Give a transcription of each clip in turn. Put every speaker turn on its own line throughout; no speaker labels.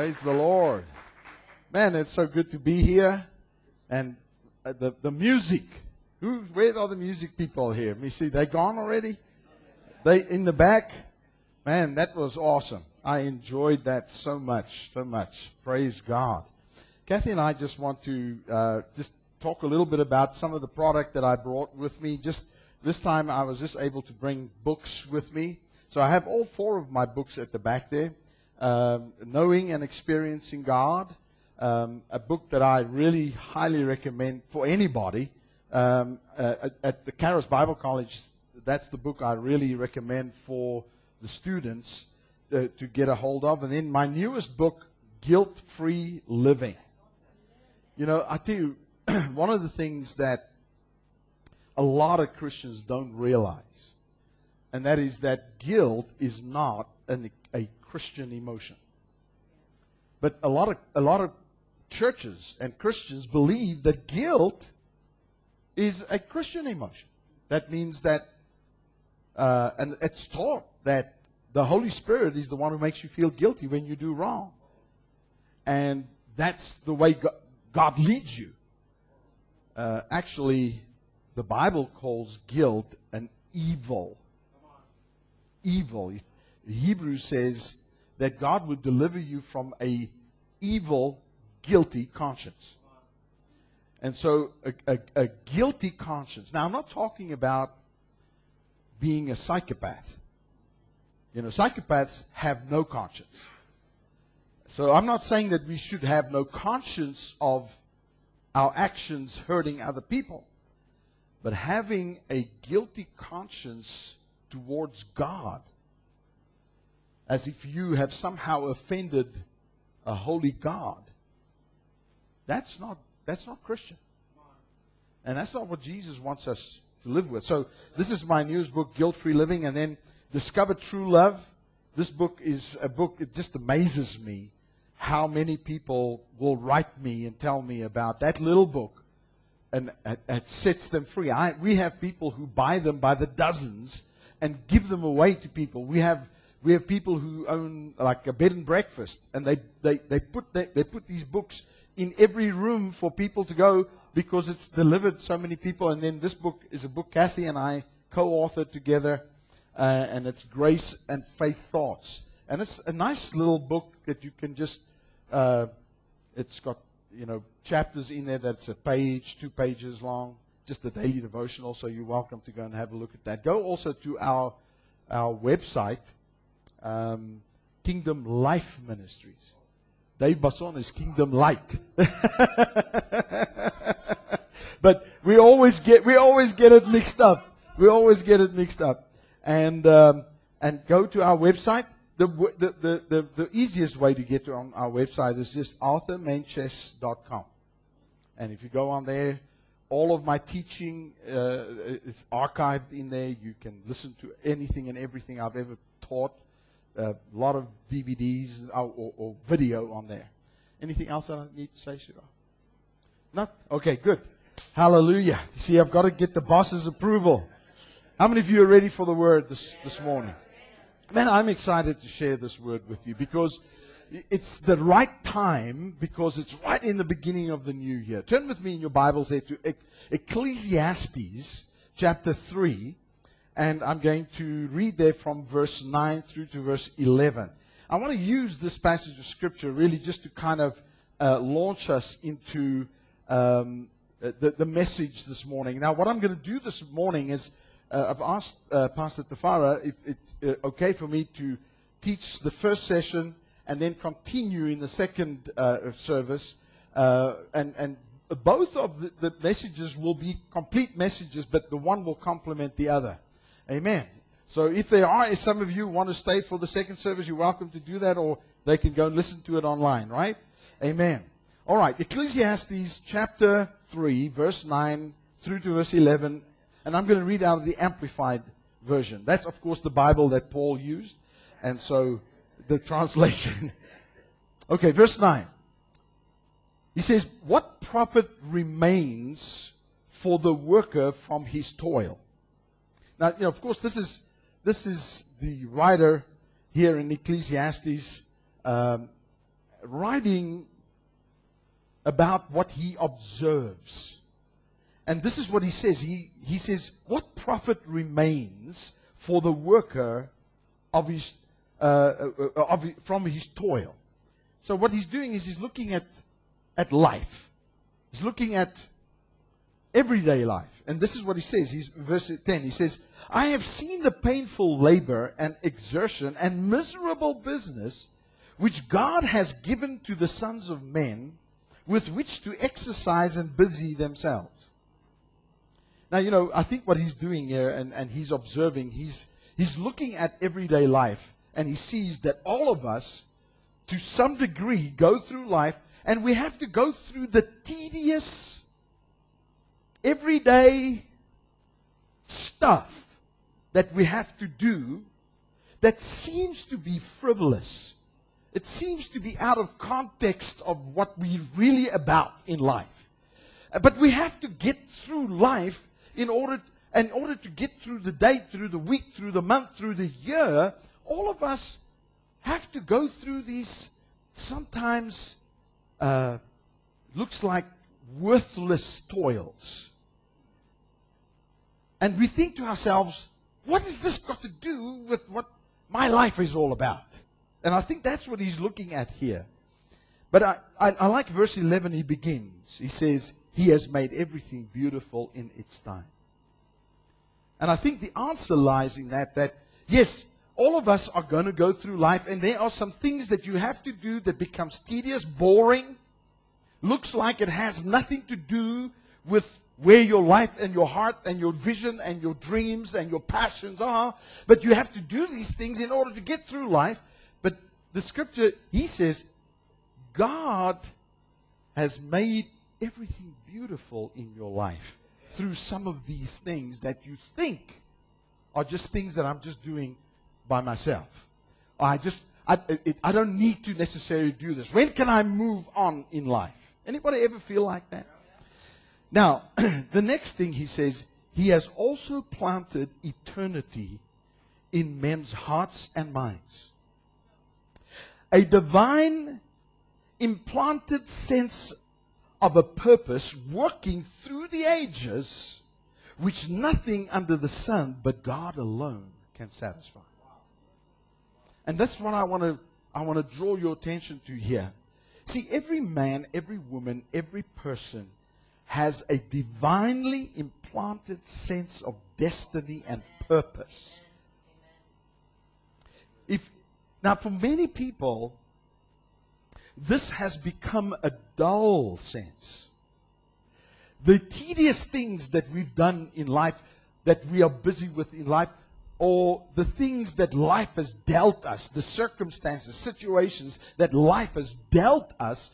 Praise the Lord. Man, it's so good to be here. And uh, the, the music. Who, where are the music people here? Let me see. They gone already? They in the back? Man, that was awesome. I enjoyed that so much, so much. Praise God. Kathy and I just want to uh, just talk a little bit about some of the product that I brought with me. Just this time, I was just able to bring books with me. So I have all four of my books at the back there. Um, Knowing and Experiencing God, um, a book that I really highly recommend for anybody. Um, uh, at, the Charis Bible College, that's the book I really recommend for the students uh, to get a hold of. And then my newest book, Guilt Free Living. You know, I tell you, one of the things that a lot of Christians don't realize, and that is that guilt is not an, a Christian emotion. But a lot of a lot of churches and Christians believe that guilt is a Christian emotion. That means that, uh, and it's taught that the Holy Spirit is the one who makes you feel guilty when you do wrong. And that's the way God, God leads you. Uh, actually, the Bible calls guilt an evil. Evil. Hebrews says that God would deliver you from a evil, guilty conscience. And so, a, a, a, guilty conscience. Now, I'm not talking about being a psychopath. You know, psychopaths have no conscience. So, I'm not saying that we should have no conscience of our actions hurting other people. But having a guilty conscience towards God, as if you have somehow offended a holy God, that's not that's not Christian. And that's not what Jesus wants us to live with. So this is my newest book, Guilt Free Living, and then Discover True Love. This book is a book, it just amazes me how many people will write me and tell me about that little book and it, sets them free. I, we have people who buy them by the dozens and give them away to people. We have we have people who own like a bed and breakfast and they, they, they put they, they put these books in every room for people to go because it's delivered so many people. And then this book is a book Kathy and I co-authored together, uh, and it's Grace and Faith Thoughts. And it's a nice little book that you can just. Uh, it's got you know chapters in there that's a page, two pages long, just a daily devotional. So you're welcome to go and have a look at that. Go also to our our website, um, Kingdom Life Ministries. Dave Basson is kingdom light. but we always get we always get it mixed up. We always get it mixed up. And um, and go to our website. The, the, the, the, the easiest way to get to on our website is just arthurmeintjes.com. And if you go on there, all of my teaching uh, is archived in there. You can listen to anything and everything I've ever taught Uh, a lot of DVDs or, or, or, video on there. Anything else I need to say, Shira? Not? Okay, good. Hallelujah. See, I've got to get the boss's approval. How many of you are ready for the word this, this morning? Man, I'm excited to share this word with you because it's the right time because it's right in the beginning of the new year. Turn with me in your Bibles there to Ecclesiastes chapter 3 and I'm going to read there from verse 9 through to verse 11. I want to use this passage of Scripture really just to kind of uh, launch us into um, the, the message this morning. Now, what I'm going to do this morning is uh, I've asked uh, Pastor Tafara if it's uh, okay for me to teach the first session and then continue in the second uh, service. Uh, and, and both of the, the messages will be complete messages, but the one will complement the other. Amen. So if there are, if some of you want to stay for the second service, you're welcome to do that, or they can go and listen to it online, right? Amen. All right, Ecclesiastes chapter 3, verse 9 through to verse 11, and I'm going to read out of the Amplified version. That's, of course, the Bible that Paul used, and so the translation. okay, verse 9. He says, What profit remains for the worker from his toil? Now, you know, of course, this is this is the writer here in Ecclesiastes, um, writing about what he observes. And this is what he says. He, he says, What profit remains for the worker of his, uh, uh, of, from his toil? So, what he's doing is he's looking at, at life. He's looking at everyday life. And this is what he says. He's verse 10. He says, I have seen the painful labor and exertion and miserable business which God has given to the sons of men with which to exercise and busy themselves. Now, you know, I think what he's doing here and, and he's observing, he's, he's looking at everyday life and he sees that all of us, to some degree, go through life and we have to go through the tedious, everyday stuff that we have to do that seems to be frivolous. It seems to be out of context of what we're really about in life. But we have to get through life in order, in order to get through the day, through the week, through the month, through the year. All of us have to go through these sometimes uh, looks like worthless toils. And we think to ourselves, what has this got to do with what my life is all about? And I think that's what he's looking at here. But I, I, I like verse 11, he begins. He says, He has made everything beautiful in its time. And I think the answer lies in that, that yes, all of us are going to go through life, and there are some things that you have to do that becomes tedious, boring, looks like it has nothing to do with where your life and your heart and your vision and your dreams and your passions are. But you have to do these things in order to get through life. But the scripture, he says, God has made everything beautiful in your life through some of these things that you think are just things that I'm just doing by myself. I just, I, it, I don't need to necessarily do this. When can I move on in life? Anybody ever feel like that? Now, the next thing he says, he has also planted eternity in men's hearts and minds. A divine implanted sense of a purpose working through the ages, which nothing under the sun but God alone can satisfy. And that's what I want to I want to draw your attention to here. See, every man, every woman, every person has a divinely implanted sense of destiny and purpose. If now for many people this has become a dull sense. The tedious things that we've done in life, that we are busy with in life, or the things that life has dealt us, the circumstances, situations that life has dealt us,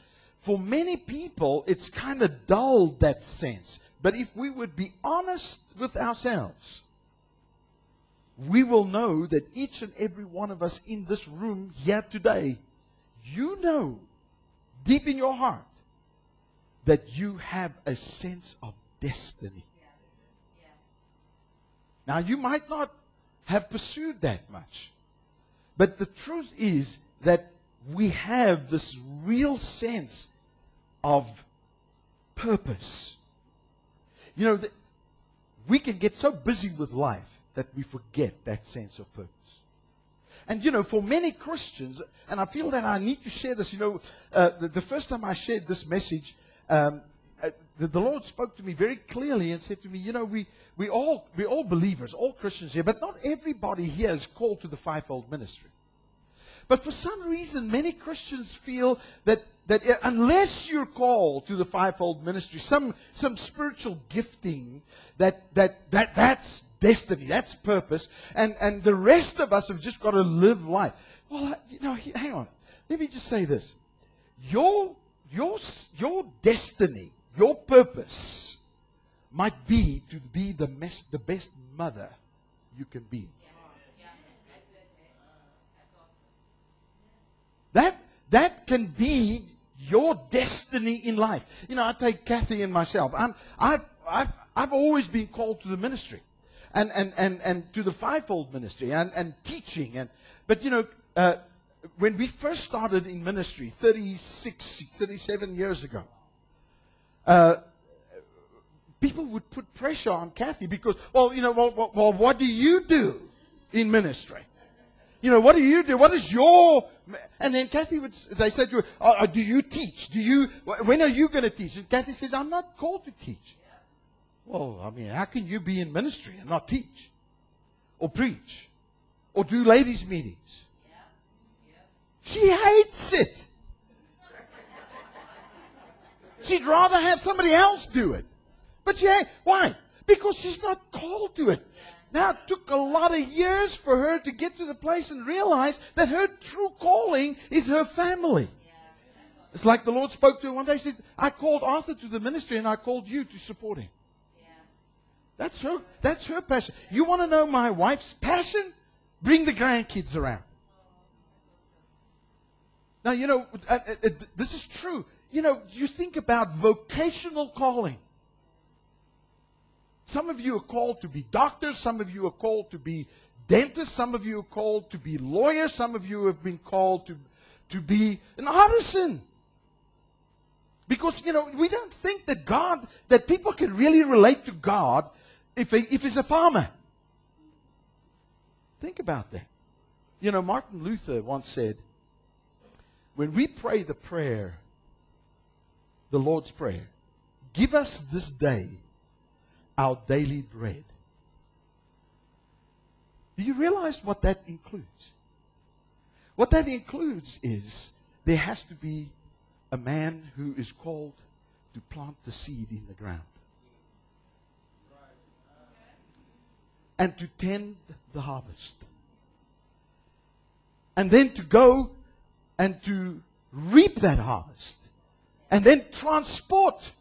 for many people, it's kind of dulled that sense. But if we would be honest with ourselves, we will know that each and every one of us in this room here today, you know deep in your heart that you have a sense of destiny. Now, you might not have pursued that much. But the truth is that we have this real sense of purpose. You know, we can get so busy with life that we forget that sense of purpose. And you know, for many Christians, and I feel that I need to share this, you know, uh, the, the, first time I shared this message, um, uh, the, the, Lord spoke to me very clearly and said to me, you know, we, we all, we all believers, all Christians here, but not everybody here is called to the fivefold ministry. But for some reason, many Christians feel that, that unless you're called to the fivefold ministry, some, some spiritual gifting, that, that, that, that's destiny, that's purpose, and, and the rest of us have just got to live life. Well, you know, hang on. Let me just say this. Your, your, your destiny your purpose might be to be the, best, the best mother you can be. That, that can be your destiny in life. You know, I take Kathy and myself. I'm, I've, I've, I've always been called to the ministry and, and, and, and to the fivefold ministry and, and teaching. And, but, you know, uh, when we first started in ministry 36, 37 years ago, uh, people would put pressure on Kathy because, well, you know, well, well, well, what do you do in ministry? You know, what do you do? What is your. And then Kathy would, they said to her, oh, uh, Do you teach? Do you, when are you going to teach? And Kathy says, I'm not called to teach. Well, I mean, how can you be in ministry and not teach? Or preach? Or do ladies' meetings? She hates it. She'd rather have somebody else do it. But she ain't. Why? Because she's not called to it. Now, it took a lot of years for her to get to the place and realize that her true calling is her family. It's like the Lord spoke to her one day. He said, I called Arthur to the ministry and I called you to support him. That's her, that's her passion. You want to know my wife's passion? Bring the grandkids around. Now, you know, uh, uh, uh, this is true. You know, you think about vocational calling. Some of you are called to be doctors. Some of you are called to be dentists. Some of you are called to be lawyers. Some of you have been called to, to be an artisan. Because, you know, we don't think that God, that people can really relate to God if, he, if he's a farmer. Think about that. You know, Martin Luther once said, when we pray the prayer, the Lord's Prayer, give us this day our daily bread. Do you realize what that includes? What that includes is there has to be a man who is called to plant the seed in the ground and to tend the harvest. And then to go and to reap that harvest. And then transport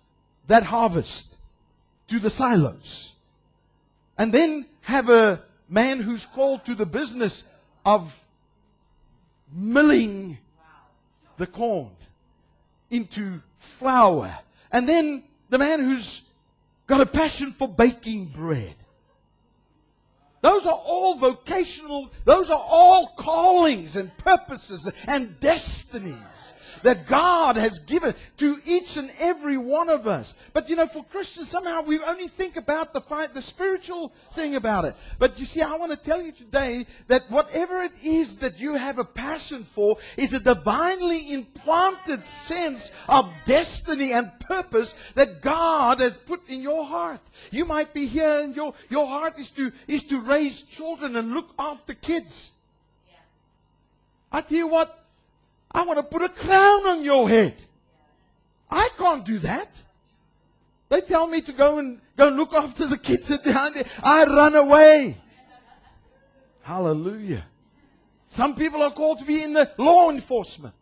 that harvest to the silos. And then have a man who's called to the business of milling the corn into flour. And then the man who's got a passion for baking bread. Those are all vocational, those are all callings and purposes and destinies that God has given to each and every one of us. But you know, for Christians, somehow we only think about the fight, the spiritual thing about it. But you see, I want to tell you today that whatever it is that you have a passion for is a divinely implanted sense of destiny and purpose that God has put in your heart. You might be here and your, your heart is to, is to raise children and look after kids. I tell you what, I want to put a crown on your head. I can't do that. They tell me to go and go and look after the kids at the. I run away. Hallelujah. Some people are called to be in the law enforcement.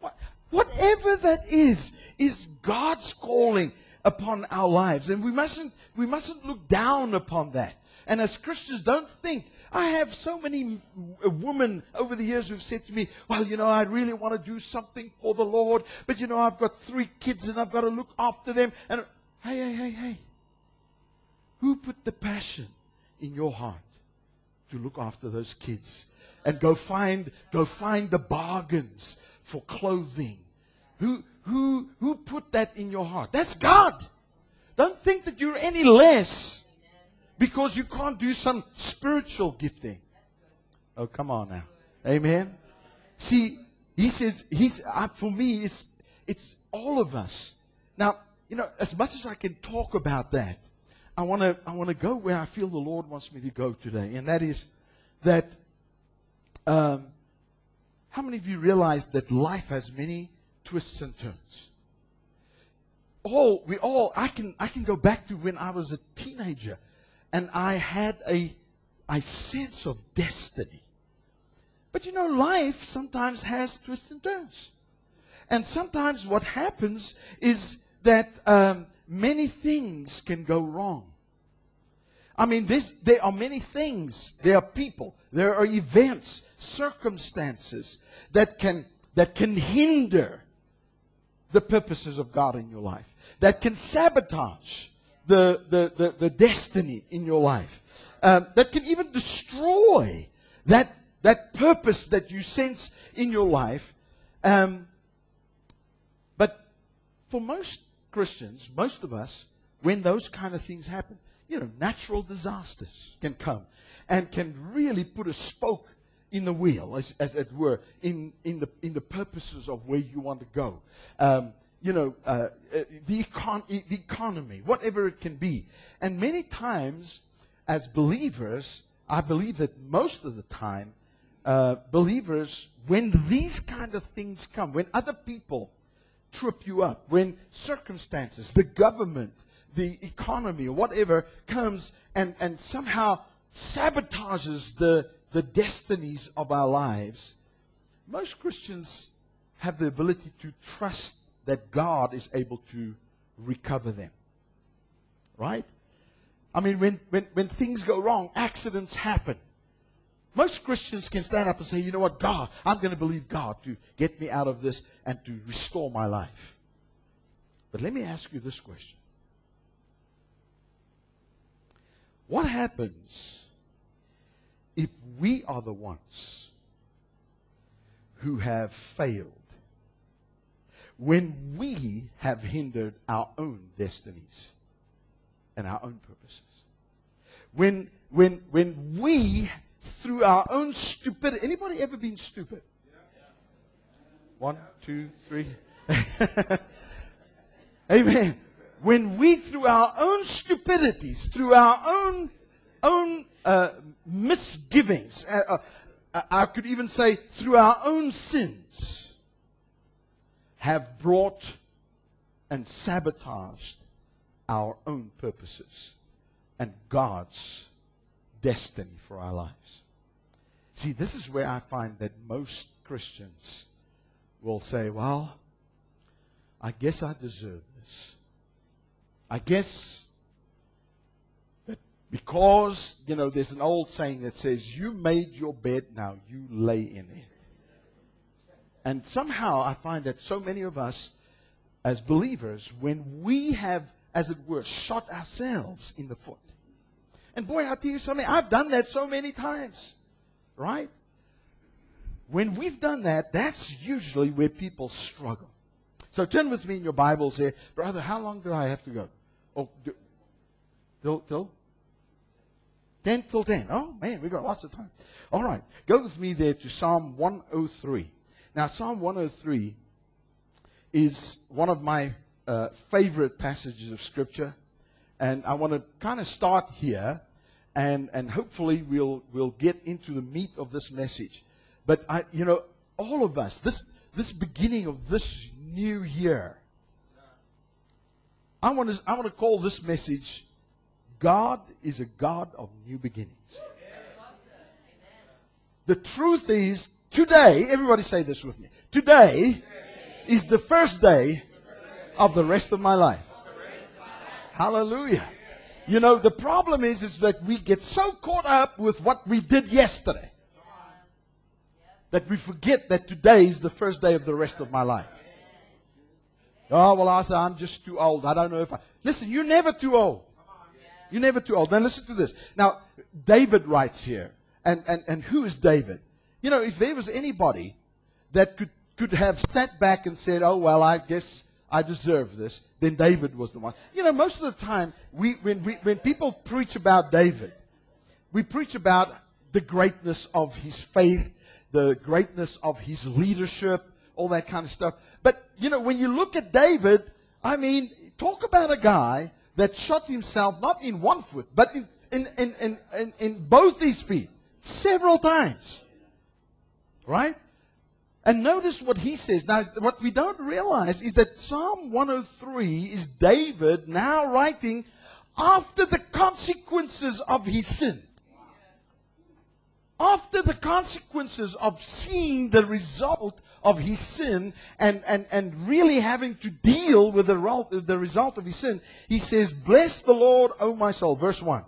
What, whatever that is, is God's calling upon our lives. And we mustn't, we mustn't look down upon that. And as Christians, don't think. I have so many uh, women over the years who've said to me, Well, you know, I really want to do something for the Lord, but you know, I've got three kids and I've got to look after them. And hey, hey, hey, hey. Who put the passion in your heart to look after those kids? And go find, go find the bargains for clothing. Who, who, who put that in your heart? That's God. Don't think that you're any less because you can't do some spiritual gifting. Oh, come on now. Amen. See, he says, he's, uh, for me, it's, it's all of us. Now, you know, as much as I can talk about that, I want to I want to go where I feel the Lord wants me to go today, and that is that. Um, how many of you realize that life has many twists and turns? All we all I can I can go back to when I was a teenager and I had a, a sense of destiny. But you know, life sometimes has twists and turns. And sometimes what happens is that um, many things can go wrong. I mean, this, there are many things. There are people. There are events, circumstances that can, that can hinder the purposes of God in your life, that can sabotage the, the, the, the destiny in your life. Um, that can even destroy that, that purpose that you sense in your life. Um, but for most Christians, most of us, when those kind of things happen, you know, natural disasters can come and can really put a spoke in the wheel, as, as it were, in, in, the, in the purposes of where you want to go. Um, you know, uh, uh the, econ- the economy, whatever it can be. And many times, as believers, I believe that most of the time, uh, believers, when these kind of things come, when other people trip you up, when circumstances, the government, the economy, or whatever comes and, and somehow sabotages the, the destinies of our lives, most Christians have the ability to trust that God is able to recover them. Right? I mean, when, when, when things go wrong, accidents happen. Most Christians can stand up and say, you know what, God, I'm going to believe God to get me out of this and to restore my life. But let me ask you this question What happens if we are the ones who have failed? When we have hindered our own destinies and our own purposes. When, when, when we, through our own stupidity, anybody ever been stupid? One, two, three. Amen when we, through our own stupidities, through our own, own uh, misgivings, uh, uh, I could even say through our own sins, have brought and sabotaged our own purposes and God's destiny for our lives. See, this is where I find that most Christians will say, well, I guess I deserve this. I guess that because, you know, there's an old saying that says, You made your bed, now you lay in it. And somehow I find that so many of us, as believers, when we have, as it were, shot ourselves in the foot. And boy, I'll tell you something, I've done that so many times. Right? When we've done that, that's usually where people struggle. So turn with me in your Bible say, Brother, how long do I have to go? Oh, do, till, till? 10 till 10. Oh, man, we've got lots of time. All right. Go with me there to Psalm 103. Now, Psalm 103 is one of my uh, favorite passages of Scripture. And I want to kind of start here, and, and hopefully we'll, we'll get into the meat of this message. But, I, you know, all of us, this, this beginning of this new year, I want to, I want to call this message God is a God of new beginnings. The truth is, today, everybody say this with me. Today is the first day of the rest of my life. Hallelujah. You know, the problem is, is that we get so caught up with what we did yesterday that we forget that today is the first day of the rest of my life. Oh, well, I say, I'm just too old. I don't know if I. Listen, you're never too old. You're never too old. Now, listen to this. Now, David writes here. And, and, and who is David? You know, if there was anybody that could, could have sat back and said, oh, well, I guess I deserve this, then David was the one. You know, most of the time, we, when, we, when people preach about David, we preach about the greatness of his faith, the greatness of his leadership, all that kind of stuff. But, you know, when you look at David, I mean, talk about a guy that shot himself not in one foot, but in, in, in, in, in, both his feet several times. Right? And notice what he says. Now, what we don't realize is that Psalm 103 is David now writing after the consequences of his sin after the consequences of seeing the result of his sin and, and, and really having to deal with the, the result of his sin, he says, Bless the Lord, O my soul. Verse 1.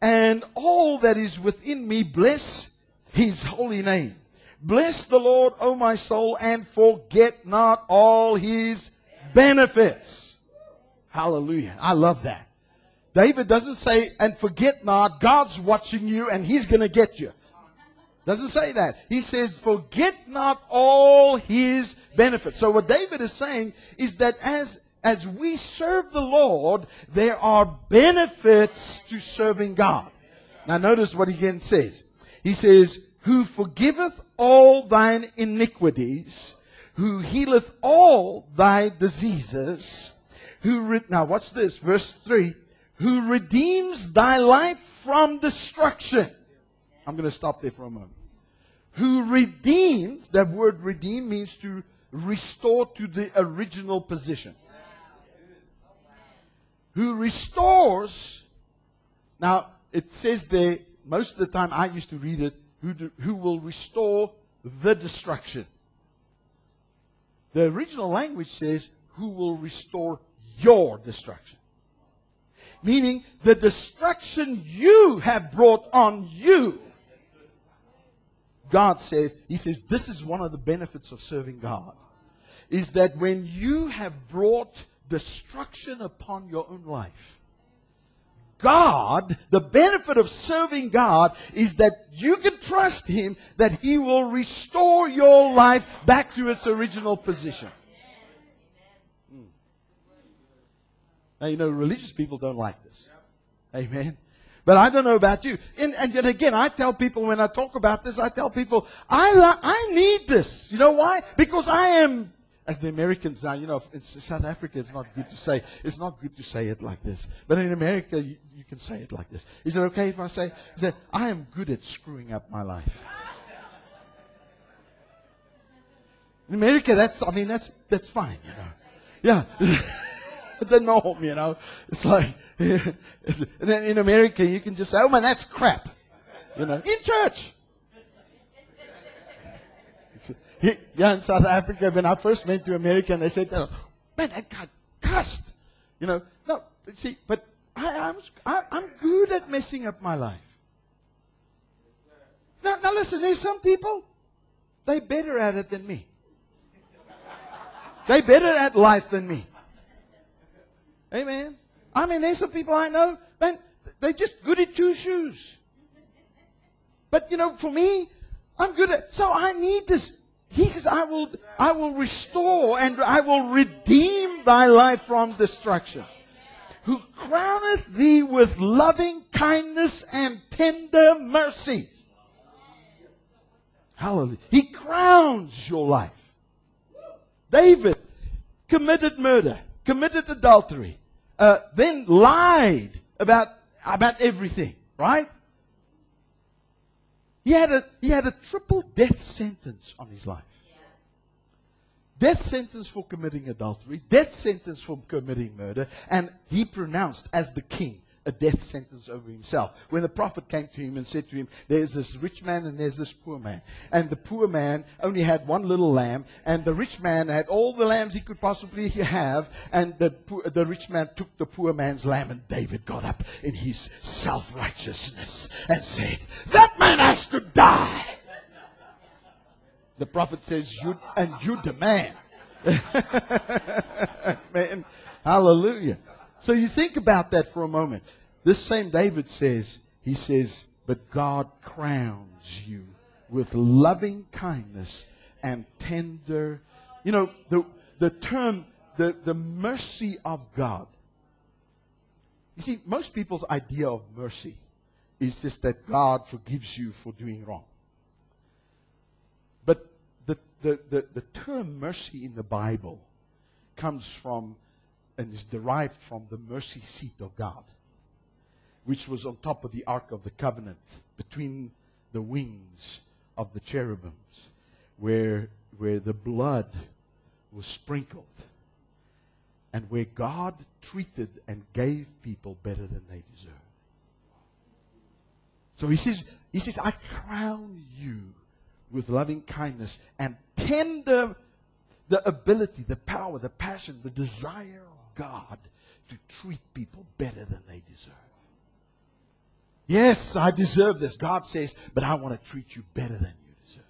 And all that is within me, bless his holy name. Bless the Lord, O my soul, and forget not all his benefits. Hallelujah. I love that. David doesn't say, and forget not, God's watching you and he's going to get you. Doesn't say that. He says, forget not all his benefits. So what David is saying is that as, as we serve the Lord, there are benefits to serving God. Now notice what he again says. He says, who forgiveth all thine iniquities, who healeth all thy diseases, who, re- now watch this, verse 3, who redeems thy life from destruction I'm going to stop there for a moment. Who redeems, that word redeem means to restore to the original position. Who restores, now it says there, most of the time I used to read it, who, do, who will restore the destruction. The original language says, who will restore your destruction. Meaning, the destruction you have brought on you God says, He says, this is one of the benefits of serving God. Is that when you have brought destruction upon your own life, God, the benefit of serving God is that you can trust Him that He will restore your life back to its original position. Hmm. Now, you know, religious people don't like this. Amen. But I don't know about you. And, and yet again, I tell people when I talk about this, I tell people, I, I need this. You know why? Because I am, as the Americans now, you know, in South Africa, it's not good to say, it's not good to say it like this. But in America, you, you can say it like this. Is it okay if I say, say, I am good at screwing up my life? In America, that's, I mean, that's, that's fine, you know. Yeah. the norm, you know. It's like, it's, in America, you can just say, oh man, that's crap. You know, in church. Yeah, in South Africa, when I first went to America, and they said, us, man, that guy cussed. You know, no, see, but I, I'm, I, I'm good at messing up my life. Now, now listen, there's some people, they're better at it than me. They're better at life than me. Amen. I mean, there's some people I know, man, they're just good at two shoes. But you know, for me, I'm good at so I need this. He says, I will I will restore and I will redeem thy life from destruction. Who crowneth thee with loving kindness and tender mercies. Hallelujah. He crowns your life. David committed murder, committed adultery, uh, then lied about, about everything, right? He had, a, he had a triple death sentence on his life. Death sentence for committing adultery, death sentence for committing murder, and he pronounced as the king a death sentence over himself. When the prophet came to him and said to him, There's this rich man and there's this poor man. And the poor man only had one little lamb, and the rich man had all the lambs he could possibly have, and the, poor, the rich man took the poor man's lamb, and David got up in his self righteousness and said, That man has to die. The prophet says, you, And you demand. man, hallelujah. So you think about that for a moment. This same David says, he says, but God crowns you with loving kindness and tender. You know, the, the term, the, the mercy of God. You see, most people's idea of mercy is just that God forgives you for doing wrong. But the, the, the, the term mercy in the Bible comes from and is derived from the mercy seat of God, which was on top of the Ark of the Covenant between the wings of the cherubims, where, where the blood was sprinkled, and where God treated and gave people better than they deserved. So he says, he says, I crown you with loving kindness and tender the ability, the power, the passion, the desire God to treat people better than they deserve. Yes, I deserve this. God says, but I want to treat you better than you deserve.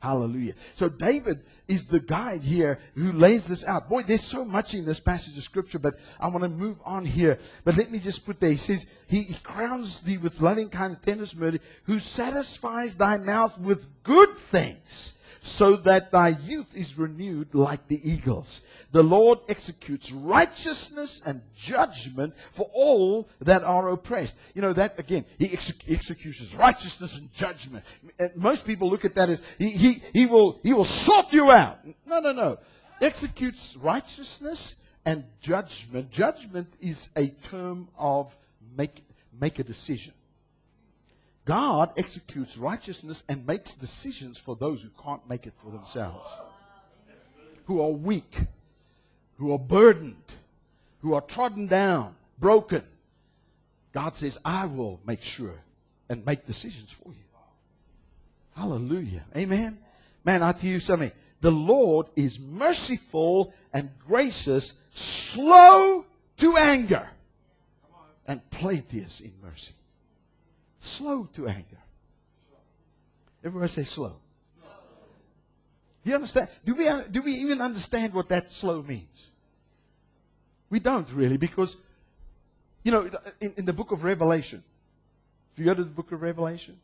Hallelujah. So David is the guy here who lays this out. Boy, there's so much in this passage of scripture, but I want to move on here. But let me just put there. He says, He, he crowns thee with loving kindness, tenderness, mercy, who satisfies thy mouth with good things so that thy youth is renewed like the eagles. The Lord executes righteousness and judgment for all that are oppressed. You know, that again, he ex- executes righteousness and judgment. And most people look at that as he, he, he, will, he will sort you out. No, no, no. Executes righteousness and judgment. Judgment is a term of make, make a decision. God executes righteousness and makes decisions for those who can't make it for themselves, who are weak, who are burdened, who are trodden down, broken. God says, I will make sure and make decisions for you. Hallelujah. Amen. Man, I tell you something. The Lord is merciful and gracious, slow to anger, and plenteous in mercy. Slow to anger. Everybody say slow. Do you understand? Do we, do we even understand what that slow means? We don't really because, you know, in, in the book of Revelation, if you go to the book of Revelation,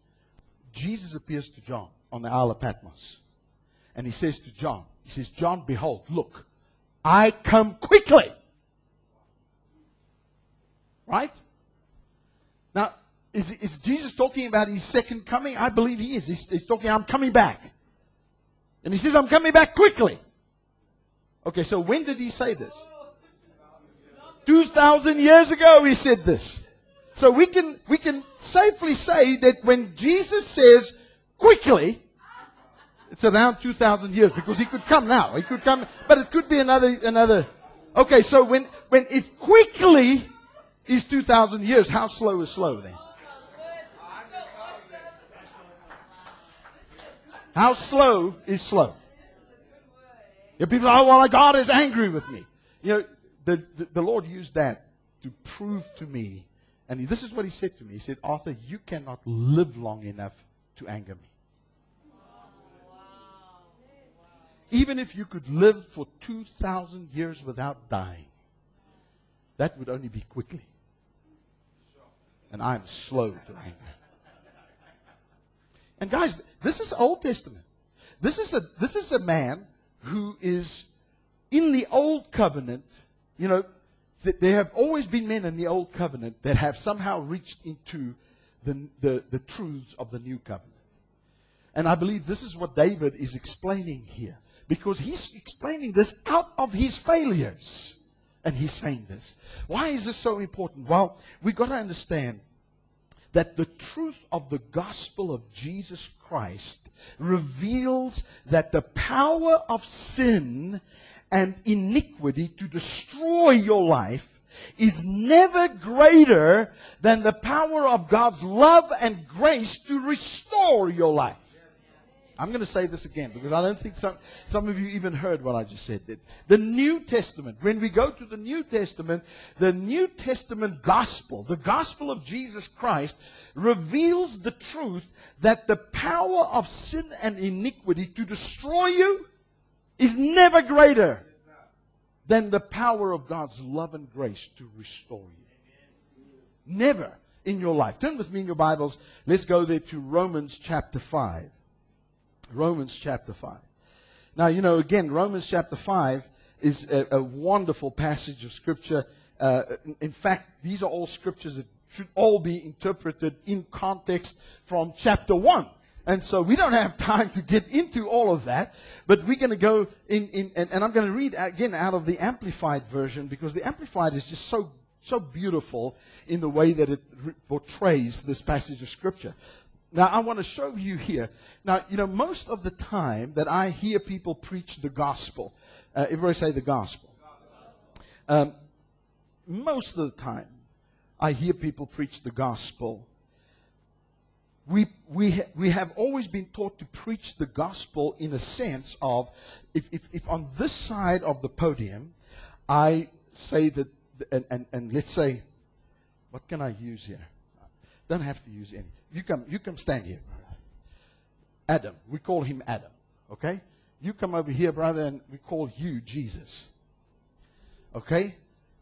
Jesus appears to John on the Isle of Patmos. And he says to John, he says, John, behold, look, I come quickly. Right? Is, is Jesus talking about his second coming? I believe he is. He's, he's talking, I'm coming back. And he says, I'm coming back quickly. Okay, so when did he say this? 2,000 years ago he said this. So we can, we can safely say that when Jesus says quickly, it's around 2,000 years because he could come now. He could come, but it could be another, another. Okay, so when, when, if quickly is 2,000 years, how slow is slow then? How slow is slow? Know, people are, oh, well, God is angry with me. You know, the, the, the Lord used that to prove to me, and this is what he said to me. He said, Arthur, you cannot live long enough to anger me. Even if you could live for 2,000 years without dying, that would only be quickly. And I'm slow to anger. And guys, this is Old Testament. This is a, this is a man who is in the Old Covenant. You know, there have always been men in the Old Covenant that have somehow reached into the, the, the truths of the New Covenant. And I believe this is what David is explaining here. Because he's explaining this out of his failures. And he's saying this. Why is this so important? Well, we've got to understand that the truth of the gospel of Jesus Christ reveals that the power of sin and iniquity to destroy your life is never greater than the power of God's love and grace to restore your life. I'm going to say this again because I don't think some, some of you even heard what I just said. The New Testament, when we go to the New Testament, the New Testament gospel, the gospel of Jesus Christ, reveals the truth that the power of sin and iniquity to destroy you is never greater than the power of God's love and grace to restore you. Never in your life. Turn with me in your Bibles. Let's go there to Romans chapter 5. Romans chapter 5. Now, you know, again, Romans chapter 5 is a, a wonderful passage of Scripture. Uh, in fact, these are all scriptures that should all be interpreted in context from chapter 1. And so we don't have time to get into all of that, but we're going to go in, in and, and I'm going to read again out of the Amplified version because the Amplified is just so, so beautiful in the way that it portrays this passage of Scripture. Now, I want to show you here. Now, you know, most of the time that I hear people preach the gospel, uh, everybody say the gospel. Um, most of the time, I hear people preach the gospel. We, we, ha- we have always been taught to preach the gospel in a sense of if, if, if on this side of the podium, I say that, and, and, and let's say, what can I use here? Don't have to use any you come, you come stand here. Adam, we call him Adam. Okay? You come over here, brother, and we call you Jesus. Okay?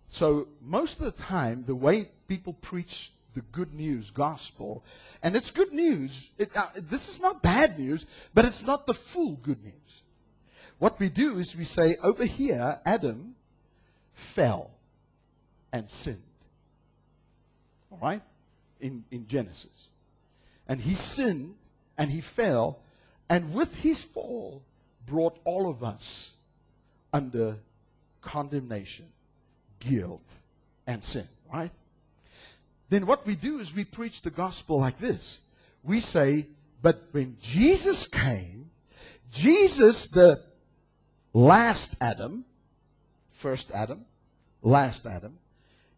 So, most of the time, the way people preach the good news gospel, and it's good news. It, uh, this is not bad news, but it's not the full good news. What we do is we say, over here, Adam fell and sinned. All right? In, in Genesis. And he sinned and he fell, and with his fall, brought all of us under condemnation, guilt, and sin. Right? Then what we do is we preach the gospel like this. We say, but when Jesus came, Jesus, the last Adam, first Adam, last Adam,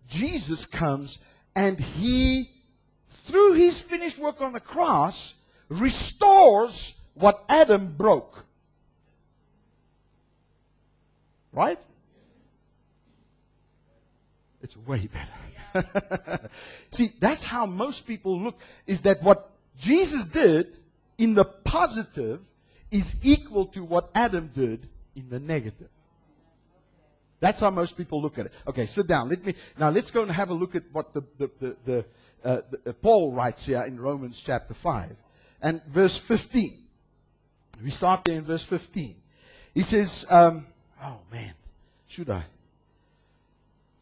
Jesus comes and he, through his finished work on the cross, restores what Adam broke. Right? It's way better. See, that's how most people look, is that what Jesus did in the positive is equal to what Adam did in the negative. That's how most people look at it. Okay, sit down. Let me now. Let's go and have a look at what the the the, the, uh, the uh, Paul writes here in Romans chapter five and verse fifteen. We start there in verse fifteen. He says, um, "Oh man, should I?"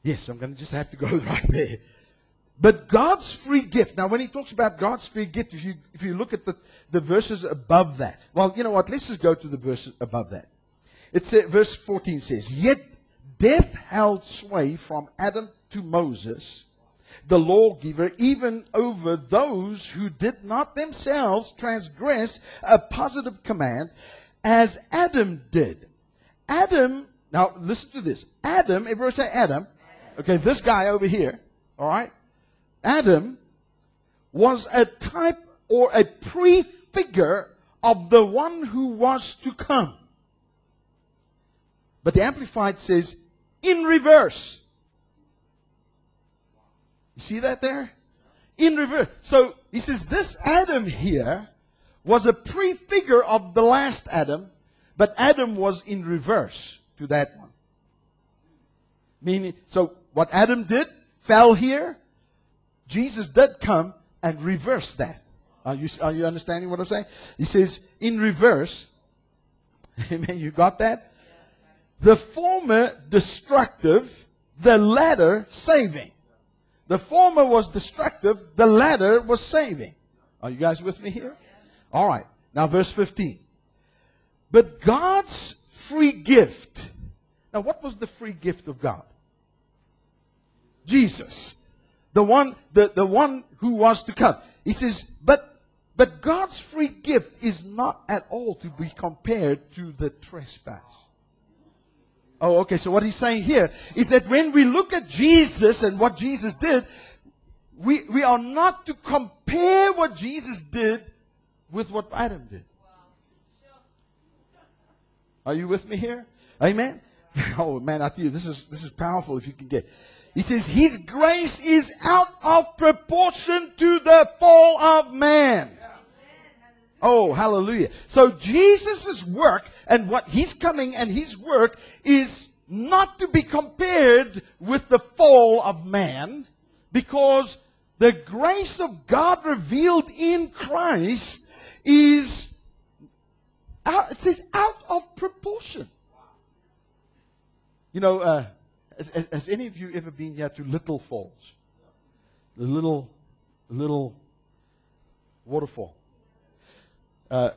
Yes, I'm going to just have to go right there. But God's free gift. Now, when he talks about God's free gift, if you if you look at the, the verses above that, well, you know what? Let's just go to the verses above that. It's verse 14 says, Yet death held sway from Adam to Moses, the lawgiver, even over those who did not themselves transgress a positive command, as Adam did. Adam, now listen to this. Adam, everyone say Adam. Okay, this guy over here, all right? Adam was a type or a prefigure of the one who was to come. But the Amplified says in reverse. You see that there? In reverse. So he says this Adam here was a prefigure of the last Adam, but Adam was in reverse to that one. Meaning, so what Adam did fell here. Jesus did come and reverse that. Are you, are you understanding what I'm saying? He says, in reverse. Amen. You got that? The former destructive, the latter saving. The former was destructive, the latter was saving. Are you guys with me here? All right. Now, verse 15. But God's free gift. Now, what was the free gift of God? Jesus. The one, the, the one who was to come. He says, but, but God's free gift is not at all to be compared to the trespass. Oh, okay. So what he's saying here is that when we look at Jesus and what Jesus did, we, we are not to compare what Jesus did with what Adam did. Are you with me here? Amen. Oh man, I tell you, this is this is powerful if you can get. He says his grace is out of proportion to the fall of man. Oh, hallelujah. So Jesus' work and what he's coming and his work is not to be compared with the fall of man because the grace of God revealed in Christ is out, it says out of proportion. You know, uh, has, has, any of you ever been here to Little Falls? The little, little waterfall. Uh,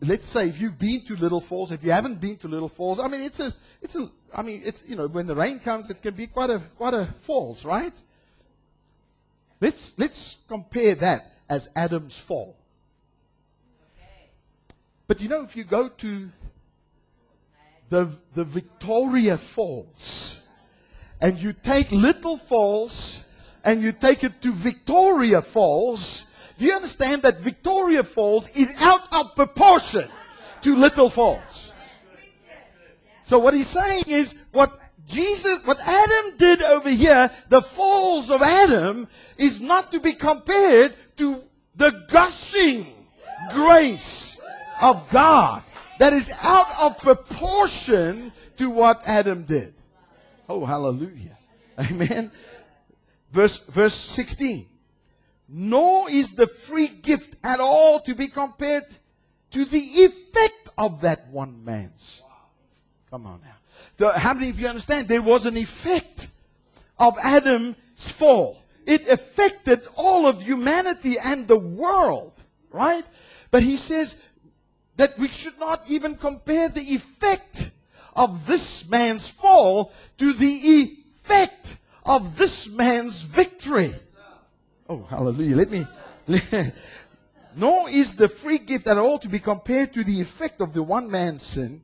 let's say if you've been to Little Falls, if you haven't been to Little Falls, I mean, it's a, it's a, I mean, it's, you know, when the rain comes, it can be quite a, quite a falls, right? Let's, let's compare that as Adam's fall. But you know, if you go to the, the Victoria Falls, and you take Little Falls, and you take it to Victoria Falls, do you understand that Victoria Falls is out of proportion to Little Falls? So what he's saying is what Jesus, what Adam did over here, the falls of Adam, is not to be compared to the gushing grace of God that is out of proportion to what Adam did. Oh, hallelujah. Amen. Verse, verse 16. Nor is the free gift at all to be compared to the effect of that one man's. Come on now. So how many of you understand? There was an effect of Adam's fall. It affected all of humanity and the world, right? But he says that we should not even compare the effect of this man's fall to the effect of this man's victory. Oh, hallelujah. Let me. Nor is the free gift at all to be compared to the effect of the one man's sin.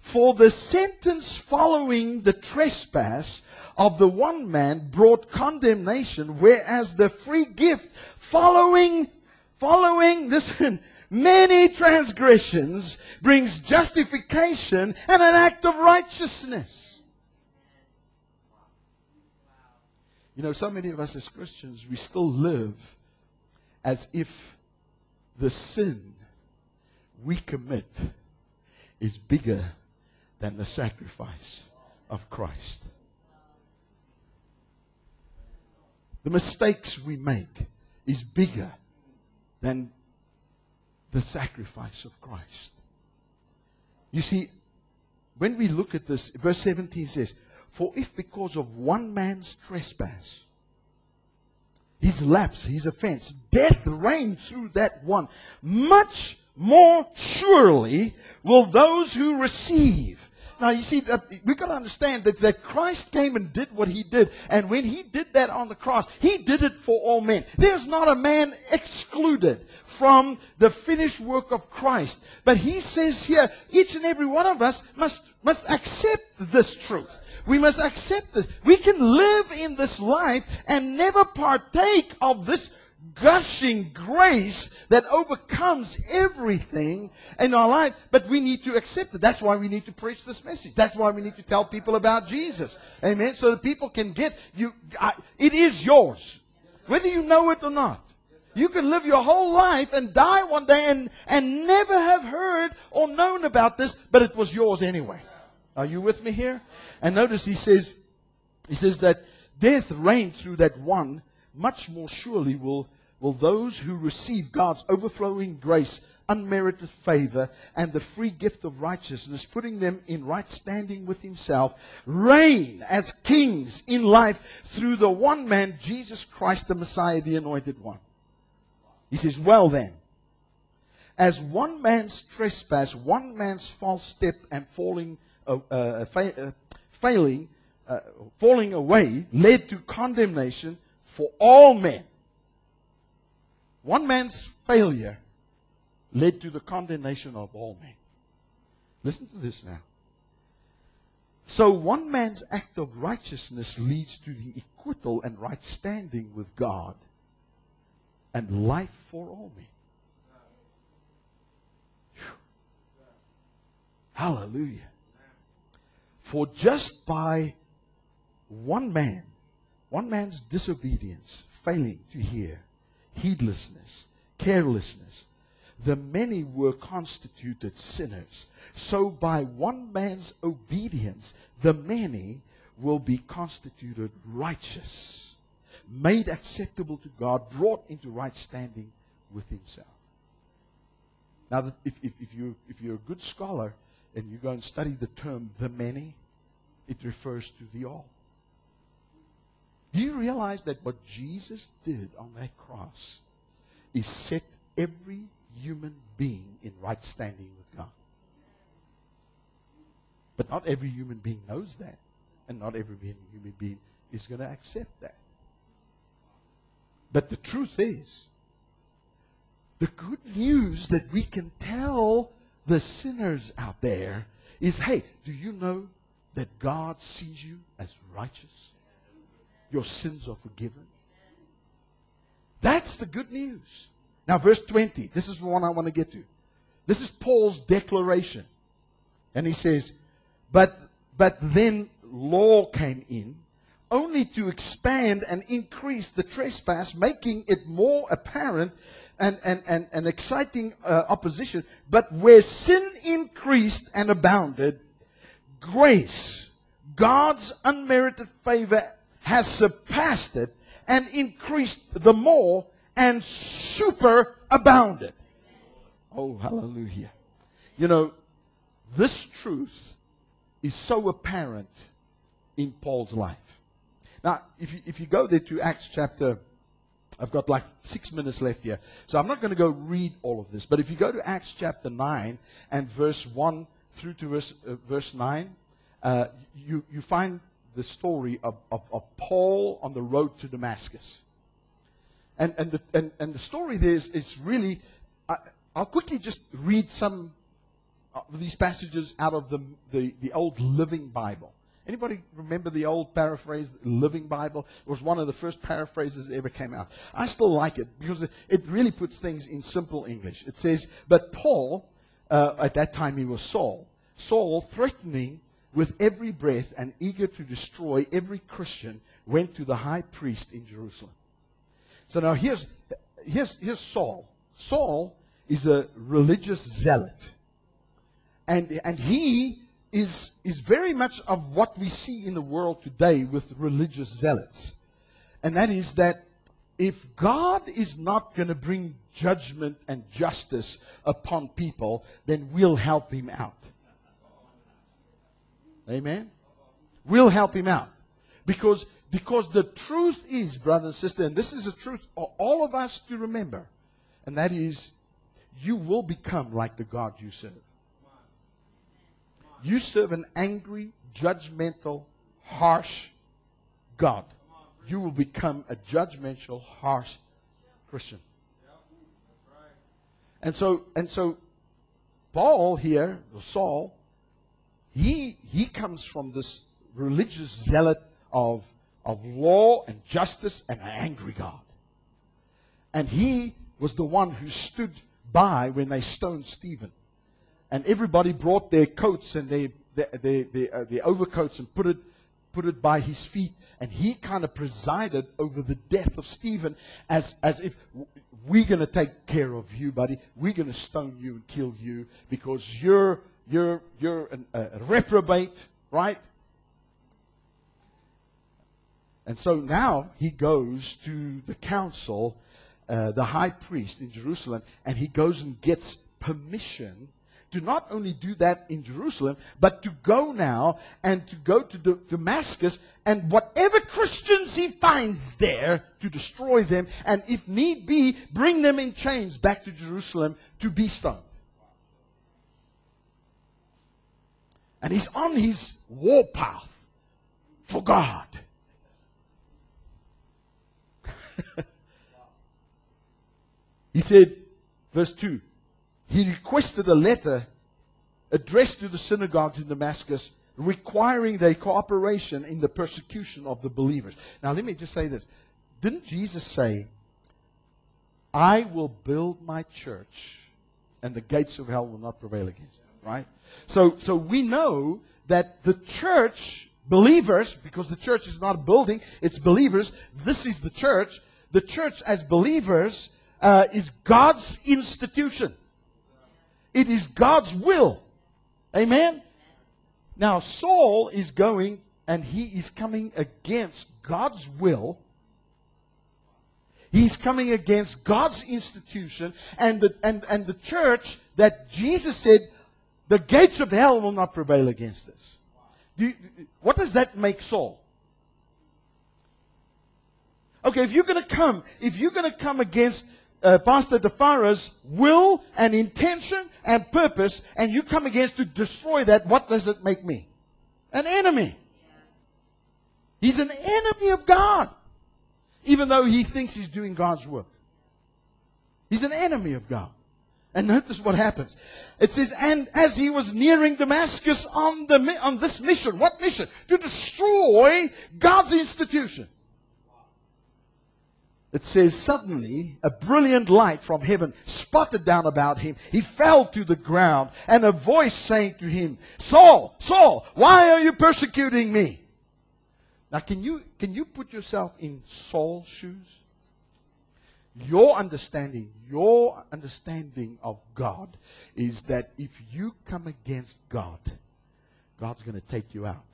For the sentence following the trespass of the one man brought condemnation, whereas the free gift following, following, listen, many transgressions brings justification and an act of righteousness. You know, so many of us as Christians, we still live as if the sin we commit is bigger than the sacrifice of Christ. The mistakes we make is bigger than the sacrifice of Christ. You see, when we look at this, verse 17 says, For if because of one man's trespass, his lapse, his offense, death reigned through that one, much more surely will those who receive now, you see, we've got to understand that, that Christ came and did what he did. And when he did that on the cross, he did it for all men. There's not a man excluded from the finished work of Christ. But he says here, each and every one of us must, must accept this truth. We must accept this. We can live in this life and never partake of this gushing grace that overcomes everything in our life, but we need to accept it. That's why we need to preach this message. That's why we need to tell people about Jesus. Amen. So that people can get you. I, it is yours, whether you know it or not. You can live your whole life and die one day and, and never have heard or known about this, but it was yours anyway. Are you with me here? And notice he says, he says that death reigned through that one, much more surely will will those who receive God's overflowing grace, unmerited favor, and the free gift of righteousness, putting them in right standing with Himself, reign as kings in life through the one man, Jesus Christ, the Messiah, the Anointed One. He says, Well then, as one man's trespass, one man's false step, and falling, uh, uh, fa- failing, falling away led to condemnation for all men. One man's failure led to the condemnation of all men. Listen to this now. So one man's act of righteousness leads to the acquittal and right standing with God and life for all men. Whew. Hallelujah. For just by one man, one man's disobedience, failing to hear, heedlessness, carelessness. The many were constituted sinners. So by one man's obedience, the many will be constituted righteous, made acceptable to God, brought into right standing with Himself. Now, if, if, if, you, if you're a good scholar and you go and study the term the many, it refers to the all. Do you realize that what Jesus did on that cross is set every human being in right standing with God? But not every human being knows that. And not every human being is going to accept that. But the truth is, the good news that we can tell the sinners out there is hey, do you know that God sees you as righteous? your sins are forgiven. That's the good news. Now, verse 20. This is the one I want to get to. This is Paul's declaration. And he says, But but then law came in, only to expand and increase the trespass, making it more apparent and, and, and, and exciting uh, opposition, but where sin increased and abounded, grace, God's unmerited favor, has surpassed it and increased the more and superabounded. Oh, hallelujah. You know, this truth is so apparent in Paul's life. Now, if you, if you go there to Acts chapter, I've got like six minutes left here, so I'm not going to go read all of this. But if you go to Acts chapter 9 and verse 1 through to verse, uh, verse 9, uh, you, you find the story of, of, of, Paul on the road to Damascus. And, and, the, and, and the story there is, is really, I, I'll quickly just read some of these passages out of the, the, the old Living Bible. Anybody remember the old paraphrase, Living Bible? It was one of the first paraphrases that ever came out. I still like it because it, really puts things in simple English. It says, But Paul, uh, at that time he was Saul, Saul, threatening with every breath and eager to destroy every Christian, went to the high priest in Jerusalem. So now here's, here's, here's Saul. Saul is a religious zealot. And, and he is, is very much of what we see in the world today with religious zealots. And that is that if God is not going to bring judgment and justice upon people, then we'll help him out. Amen? We'll help him out. Because, because the truth is, brother and sister, and this is a truth for all of us to remember, and that is, you will become like the God you serve. You serve an angry, judgmental, harsh God. You will become a judgmental, harsh Christian. And so, and so, Paul here, Saul, he he comes from this religious zealot of of law and justice and an angry God. And he was the one who stood by when they stoned Stephen and everybody brought their coats and their, their, their, their, uh, their overcoats and put it, put it by his feet. And he kind of presided over the death of Stephen as, as if we're going to take care of you, buddy. We're going to stone you and kill you because you're, you're, you're an, a reprobate, right? And so now he goes to the council, uh, the high priest in Jerusalem, and he goes and gets permission to not only do that in Jerusalem, but to go now and to go to Damascus and whatever Christians he finds there to destroy them, and if need be, bring them in chains back to Jerusalem to be stoned. And he's on his warpath for God. he said, verse 2 he requested a letter addressed to the synagogues in Damascus requiring their cooperation in the persecution of the believers. Now, let me just say this. Didn't Jesus say, I will build my church and the gates of hell will not prevail against it, right? So, so we know that the church, believers, because the church is not a building, it's believers, this is the church. The church as believers uh, is God's institution. It is God's will. Amen? Now, Saul is going and he is coming against God's will. He's coming against God's institution and the, and, and the church that Jesus said, the gates of hell will not prevail against us. Do you, what does that make Saul? Okay, if you're going to come, if you're going to come against uh, Pastor DeFara's will and intention and purpose, and you come against to destroy that, what does it make me? An enemy. He's an enemy of God, even though he thinks he's doing God's work. He's an enemy of God. And notice what happens. It says, and as he was nearing Damascus on, the, on this mission, what mission? To destroy God's institution it says, Suddenly a brilliant light from heaven spotted down about him. He fell to the ground, and a voice saying to him, Saul, Saul, why are you persecuting me? Now, can you, can you put yourself in Saul's shoes? Your understanding, your understanding of God is that if you come against God, God's going to take you out.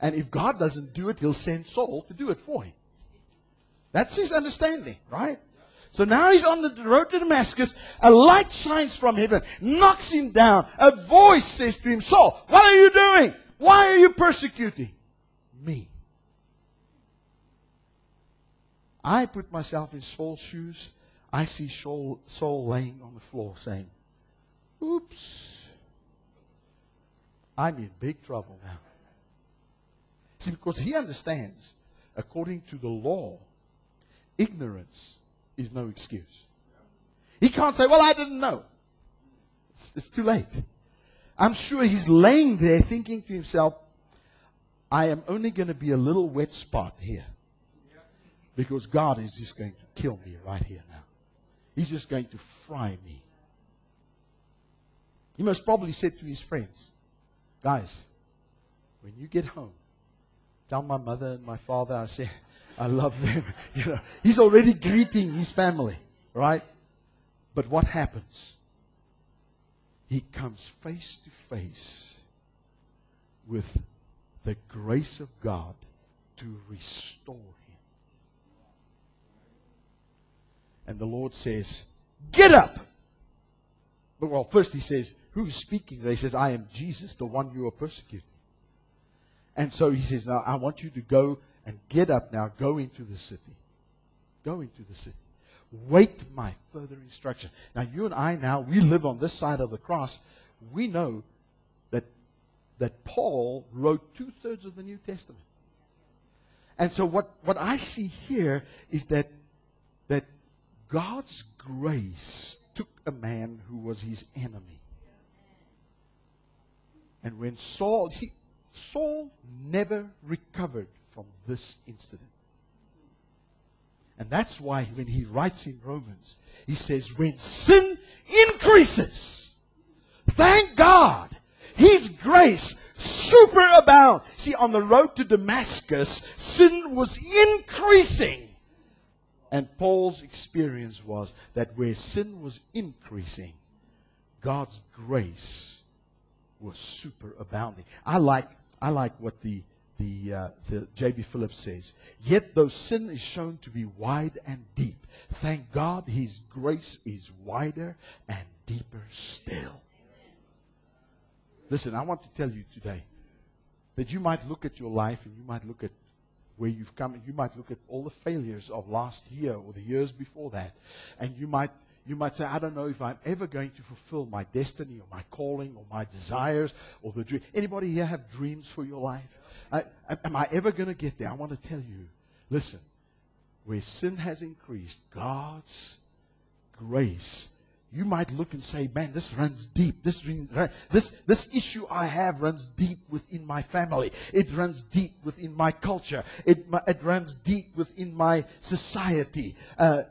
And if God doesn't do it, he'll send Saul to do it for him. That's his understanding, right? So now he's on the road to Damascus. A light shines from heaven, knocks him down. A voice says to him, Saul, what are you doing? Why are you persecuting me? I put myself in Saul's shoes. I see Saul, Saul laying on the floor saying, Oops, I'm in big trouble now. See, because he understands, according to the law, ignorance is no excuse. He can't say, Well, I didn't know. It's, it's too late. I'm sure he's laying there thinking to himself, I am only going to be a little wet spot here. Because God is just going to kill me right here now. He's just going to fry me. He most probably said to his friends, Guys, when you get home, tell my mother and my father I say I love them. You know, he's already greeting his family, right? But what happens? He comes face to face with the grace of God to restore him. And the Lord says, Get up! But well, first he says, Who's speaking? He says, I am Jesus, the one you are persecuting. And so he says, Now I want you to go and get up now, go into the city. Go into the city. Wait my further instruction. Now you and I now, we live on this side of the cross. We know that that Paul wrote two thirds of the New Testament. And so what, what I see here is that that God's grace took a man who was his enemy. And when Saul, see, Saul never recovered from this incident. And that's why when he writes in Romans, he says, when sin increases, thank God, his grace superabound. See, on the road to Damascus, sin was increasing. And Paul's experience was that where sin was increasing, God's grace was superabounding. I like, I like what the, the, uh, the J.B. Phillips says. Yet though sin is shown to be wide and deep, thank God his grace is wider and deeper still. Listen, I want to tell you today that you might look at your life and you might look at where you've come, and you might look at all the failures of last year or the years before that, and you might you might say, I don't know if I'm ever going to fulfill my destiny or my calling or my desires or the dream. Anybody here have dreams for your life? I, am I ever going to get there? I want to tell you, listen, where sin has increased, God's grace you might look and say, man, this runs deep. This, this, this issue I have runs deep within my family. It runs deep within my culture. It, it runs deep within my society. Uh,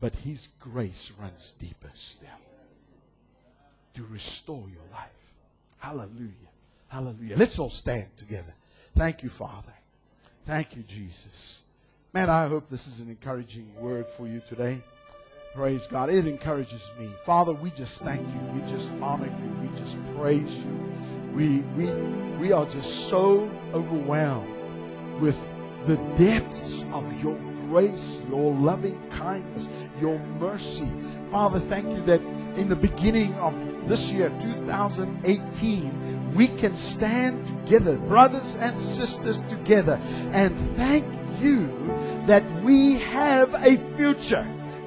but His grace runs deeper still to restore your life. Hallelujah. Hallelujah. Let's all stand together. Thank you, Father. Thank you, Jesus. Man, I hope this is an encouraging word for you today. Praise God. It encourages me. Father, we just thank you. We just honor you. We just praise you. We, we, we are just so overwhelmed with the depths of your grace, your loving kindness, your mercy. Father, thank you that in the beginning of this year, 2018, we can stand together, brothers and sisters together, and thank you that we have a future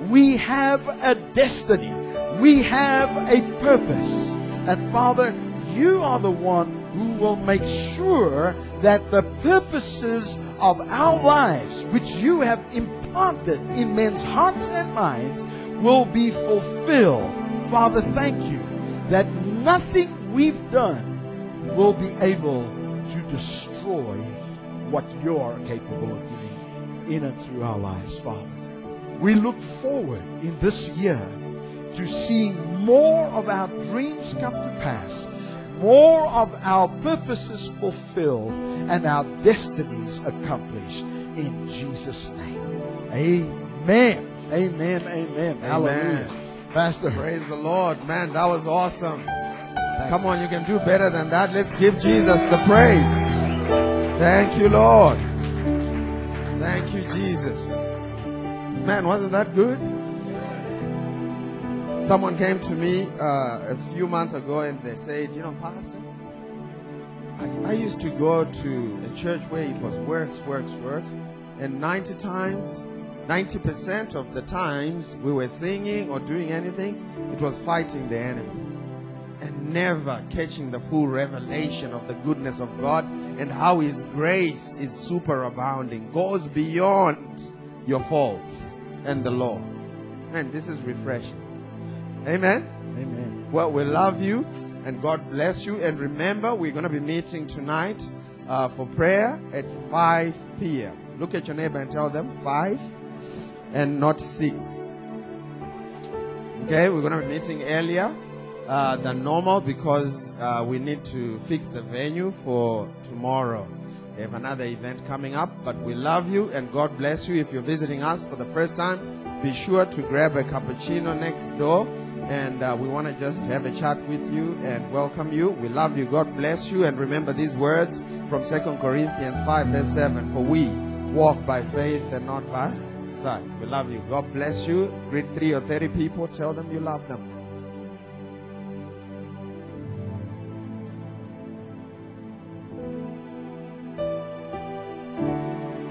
we have a destiny. We have a purpose. And Father, you are the one who will make sure that the purposes of our lives, which you have implanted in men's hearts and minds, will be fulfilled. Father, thank you that nothing we've done will be able to destroy what you're capable of doing in and through our lives, Father. We look forward in this year to seeing more of our dreams come to pass, more of our purposes fulfilled and our destinies accomplished. In Jesus' name. Amen. Amen. Amen. Hallelujah. Pastor.
Praise the Lord. Man, that was awesome. Come on, you can do better than that. Let's give Jesus the praise. Thank you, Lord. Thank you, Jesus. Man, wasn't that good? Someone came to me uh, a few months ago and they said, You know, Pastor, I, I used to go to a church where it was works, works, works, and 90 times 90% of the times we were singing or doing anything, it was fighting the enemy. And never catching the full revelation of the goodness of God and how His grace is superabounding, goes beyond your faults and the law. And this is refreshing. Amen.
Amen.
Well, we love you and God bless you. And remember, we're going to be meeting tonight uh, for prayer at 5 p.m. Look at your neighbor and tell them 5 and not 6. Okay, we're going to be meeting earlier uh, than normal because uh, we need to fix the venue for tomorrow. We have another event coming up, but we love you and God bless you. If you're visiting us for the first time, be sure to grab a cappuccino next door and uh, we want to just have a chat with you and welcome you. We love you. God bless you. And remember these words from 2 Corinthians 5, verse 7 For we walk by faith and not by sight. We love you. God bless you. Greet three or 30 people. Tell them you love them.